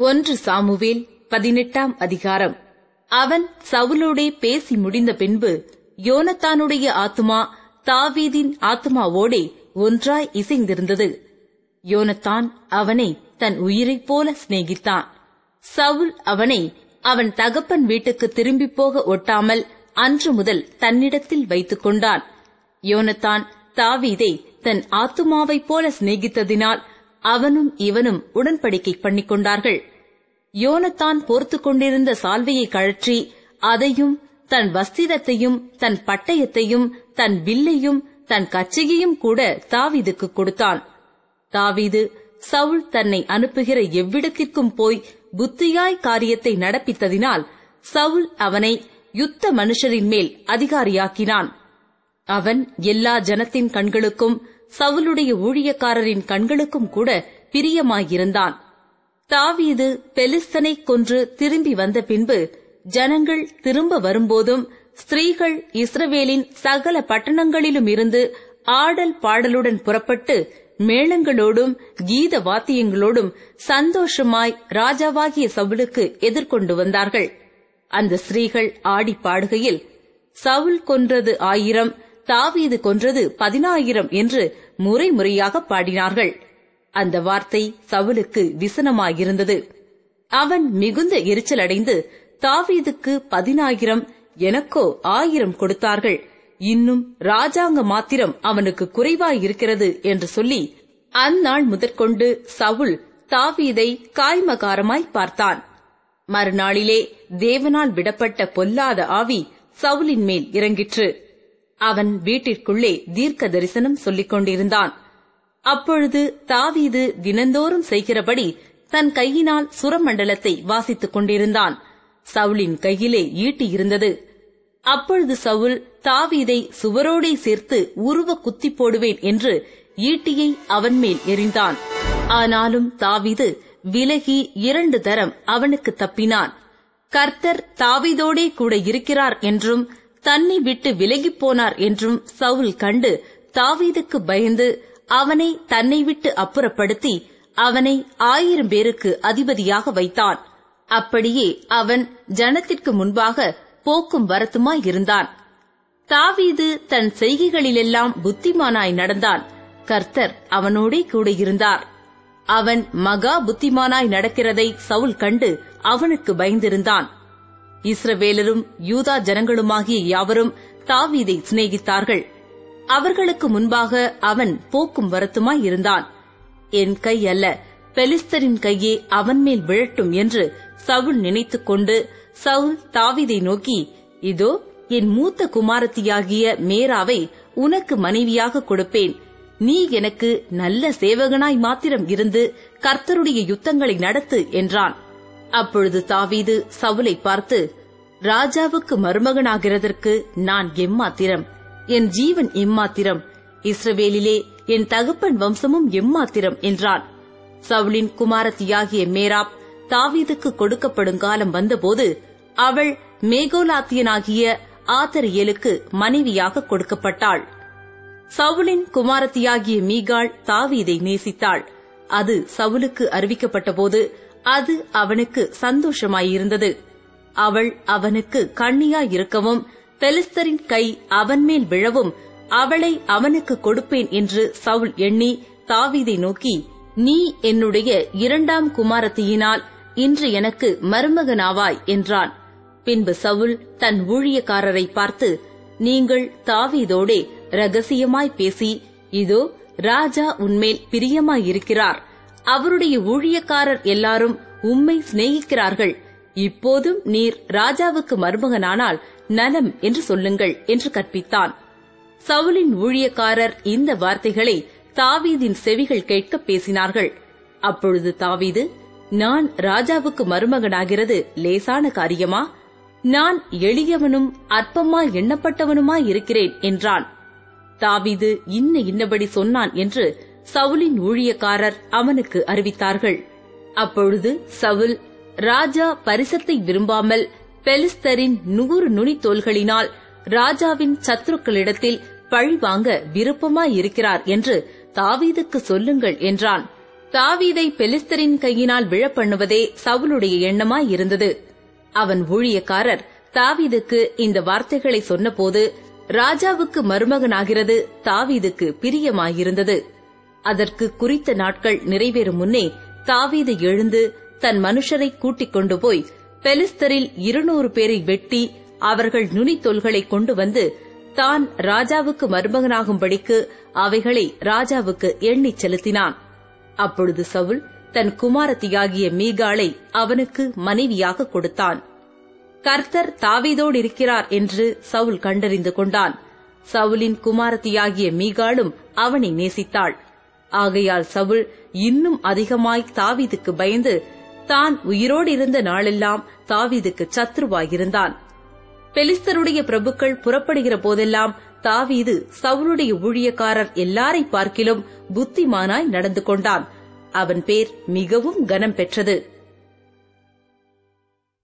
ஒன்று சாமுவேல் பதினெட்டாம் அதிகாரம். அவன் சவுலோடே பேசி முடிந்த பின்பு யோனத்தானுடைய ஆத்துமா தாவீதின் ஆத்துமாவோடே ஒன்றாய் இசைந்திருந்தது. யோனத்தான் அவனை தன் உயிரைப் போல சிநேகித்தான். சவுல் அவனை அவன் தகப்பன் வீட்டுக்கு திரும்பிப் போக ஒட்டாமல் அன்று முதல் தன்னிடத்தில் வைத்துக் கொண்டான். யோனத்தான் தாவீதை தன் ஆத்துமாவைப் போல சிநேகித்ததினால் அவனும் இவனும் உடன்படிக்கை பண்ணிக் கொண்டார்கள் யோனத்தான் போர்த்துக் கொண்டிருந்த சால்வையை கழற்றி அதையும் தன் வஸ்திரத்தையும் தன் பட்டயத்தையும் தன் வில்லையும் தன் கச்சையையும் கூட தாவீதுக்கு கொடுத்தான். தாவீது சவுல் தன்னை அனுப்புகிற எவ்விடத்திற்கும் போய் புத்தியாய் காரியத்தை நடப்பித்ததினால் சவுல் அவனை யுத்த மனுஷரின் மேல் அதிகாரியாக்கினான். அவன் எல்லா ஜனத்தின் கண்களுக்கும் சவுலுடைய ஊழியக்காரரின் கண்களுக்கும் கூட பிரியமாயிருந்தான். தாவீது பெலிஸ்தனை கொன்று திரும்பி வந்த பின்பு ஜனங்கள் திரும்ப வரும்போதும் ஸ்திரீகள் இஸ்ரவேலின் சகல பட்டணங்களிலும் இருந்து ஆடல் பாடலுடன் புறப்பட்டு மேளங்களோடும் கீத வாத்தியங்களோடும் சந்தோஷமாய் ராஜாவாகிய சவுலுக்கு எதிர்கொண்டு வந்தார்கள். அந்த ஸ்திரீகள் ஆடி பாடுகையில் சவுல் கொன்றது ஆயிரம் தாவீது கொன்றது பதினாயிரம் என்று முறை முறையாக பாடினார்கள். அந்த வார்த்தை சவுலுக்கு விசனமாயிருந்தது. அவன் மிகுந்த எரிச்சலடைந்து தாவீதுக்கு பதினாயிரம் எனக்கோ ஆயிரம் கொடுத்தார்கள். இன்னும் ராஜாங்க மாத்திரம் அவனுக்கு குறைவாயிருக்கிறது என்று சொல்லி அந்நாள் முதற்கொண்டு சவுல் தாவீதை காய்மகாரமாய் பார்த்தான். மறுநாளிலே தேவனால் விடப்பட்ட பொல்லாத ஆவி சவுலின் மேல் இறங்கிற்று. அவன் வீட்டிற்குள்ளே தீர்க்க தரிசனம் சொல்லிக் கொண்டிருந்தான். அப்பொழுது தாவீது தினந்தோறும் செய்கிறபடி தன் கையினால் சுரமண்டலத்தை வாசித்துக் கொண்டிருந்தான். சவுலின் கையிலே ஈட்டி இருந்தது. அப்பொழுது சவுல் தாவீதை சுவரோடே சேர்த்து உருவ குத்தி போடுவேன் என்று ஈட்டியை அவன் மேல் எறிந்தான். ஆனாலும் தாவீது விலகி இரண்டு தரம் அவனுக்கு தப்பினான். கர்த்தர் தாவீதோடே கூட இருக்கிறார் என்றும் தன்னை விட்டு விலகிப் போனார் என்றும் சவுல் கண்டு தாவீதுக்கு பயந்து அவனை தன்னை விட்டு அப்புறப்படுத்தி அவனை ஆயிரம் பேருக்கு அதிபதியாக வைத்தான். அப்படியே அவன் ஜனத்திற்கு முன்பாக போக்கும் வரத்துமாய் இருந்தான். தாவீது தன் செய்கைகளிலெல்லாம் புத்திமானாய் நடந்தான். கர்த்தர் அவனோடே கூட இருந்தார். அவன் மகா புத்திமானாய் நடக்கிறதை சவுல் கண்டு அவனுக்கு பயந்திருந்தான். இஸ்ரவேலரும் யூதா ஜனங்களுமாகிய யாவரும் தாவீதை சிநேகித்தார்கள். அவர்களுக்கு முன்பாக அவன் போக்கும் வரத்துமாய் இருந்தான். என் கை அல்ல பெலிஸ்தரின் கையே அவன் மேல் விழட்டும் என்று சவுல் நினைத்துக் கொண்டு சவுல் தாவீதை நோக்கி இதோ என் மூத்த குமாரத்தியாகிய மேராவை உனக்கு மனைவியாக கொடுப்பேன். நீ எனக்கு நல்ல சேவகனாய் மாத்திரம் இருந்து கர்த்தருடைய யுத்தங்களை நடத்து என்றான். அப்பொழுது தாவீது சவுலை பார்த்து ராஜாவுக்கு மருமகனாகிறதற்கு நான் எம்மாத்திரம்? என் ஜீவன் எம்மாத்திரம்? இஸ்ரவேலிலே என் தகப்பன் வம்சமும் எம்மாத்திரம்? என்றான். சவுலின் குமாரத்தியாகிய மேராப் தாவீதுக்கு கொடுக்கப்படும் காலம் வந்தபோது அவள் மேகோலாத்தியனாகிய ஆத்தரியலுக்கு மனைவியாக கொடுக்கப்பட்டாள். சவுலின் குமாரத்தியாகிய மீகாள் தாவீதை நேசித்தாள். அது சவுலுக்கு அறிவிக்கப்பட்டபோது அது அவனுக்கு சந்தோஷமாயிருந்தது. அவள் அவனுக்கு கண்ணியாயிருக்கவும் பெலிஸ்தரின் கை அவன் மேல் விழவும் அவளை அவனுக்கு கொடுப்பேன் என்று சவுல் எண்ணி தாவீதை நோக்கி நீ என்னுடைய இரண்டாம் குமாரத்தியினால் இன்று எனக்கு மருமகனாவாய் என்றான். பின்பு சவுல் தன் ஊழியக்காரரை பார்த்து நீங்கள் தாவீதோடே ரகசியமாய் பேசி இதோ ராஜா உன்மேல் பிரியமாயிருக்கிறார். அவருடைய ஊழியக்காரர் எல்லாரும் உம்மை சிநேகிக்கிறார்கள். இப்போதும் நீர் ராஜாவுக்கு மருமகனானால் நலம் என்று சொல்லுங்கள் என்று கற்பித்தான். சவுலின் ஊழியக்காரர் இந்த வார்த்தைகளை தாவீதின் செவிகள் கேட்க பேசினார்கள். அப்பொழுது தாவீது நான் ராஜாவுக்கு மருமகனாகிறது லேசான காரியமா? நான் எளியவனும் அற்பமாய் எண்ணப்பட்டவனுமாய் இருக்கிறேன் என்றான். தாவீது இன்ன இன்னபடி சொன்னான் என்று சவுலின் ஊழியக்காரர் அவனுக்கு அறிவித்தார்கள். அப்பொழுது சவுல் ராஜா பரிசத்தை விரும்பாமல் பெலிஸ்தரின் நூறு நுனித்தோள்களினால் ராஜாவின் சத்துருக்களிடத்தில் பழி வாங்க விருப்பமாயிருக்கிறார் என்று தாவீதுக்கு சொல்லுங்கள் என்றான். தாவீதை பெலிஸ்தரின் கையினால் விழப்பண்ணுவதே சவுலுடைய எண்ணமாயிருந்தது. அவன் ஊழியக்காரர் தாவீதுக்கு இந்த வார்த்தைகளை சொன்னபோது ராஜாவுக்கு மருமகனாகிறது தாவீதுக்கு பிரியமாயிருந்தது. அதற்கு குறித்த நாட்கள் நிறைவேறும் முன்னே தாவீது எழுந்து தன் மனுஷரை கூட்டிக் கொண்டு போய் பெலிஸ்தரில் இருநூறு பேரை வெட்டி அவர்கள் நுனித்தொல்களை கொண்டு வந்து தான் ராஜாவுக்கு மருமகனாகும்படிக்கு அவைகளை ராஜாவுக்கு எண்ணிச் செலுத்தினான். அப்பொழுது சவுல் தன் குமாரத்தியாகிய மீகாளை அவனுக்கு மனைவியாக கொடுத்தான். கர்த்தர் தாவீதோடு இருக்கிறார் என்று சவுல் கண்டறிந்து கொண்டான். சவுலின் குமாரத்தியாகிய மீகாளும் அவனை நேசித்தாள். ஆகையால் சவுல் இன்னும் அதிகமாய் தாவீதுக்கு பயந்து தான் உயிரோடு இருந்த நாளெல்லாம் தாவீதுக்கு சத்ருவாயிருந்தான். பெலிஸ்தருடைய பிரபுக்கள் புறப்படுகிற போதெல்லாம் தாவீது சவுளுடைய ஊழியக்காரர் எல்லாரை பார்க்கிலும் புத்திமானாய் நடந்து கொண்டான். அவன் பேர் மிகவும் கனம் பெற்றது